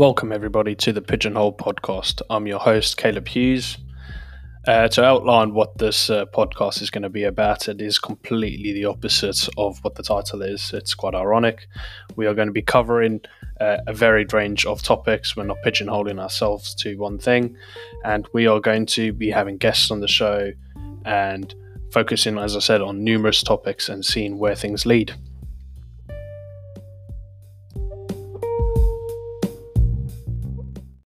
Welcome, everybody, to the Pigeonhole Podcast. I'm your host, Caleb Hughes. Uh, to outline what this uh, podcast is going to be about, it is completely the opposite of what the title is. It's quite ironic. We are going to be covering uh, a varied range of topics. We're not pigeonholing ourselves to one thing, and we are going to be having guests on the show and focusing, as I said, on numerous topics and seeing where things lead.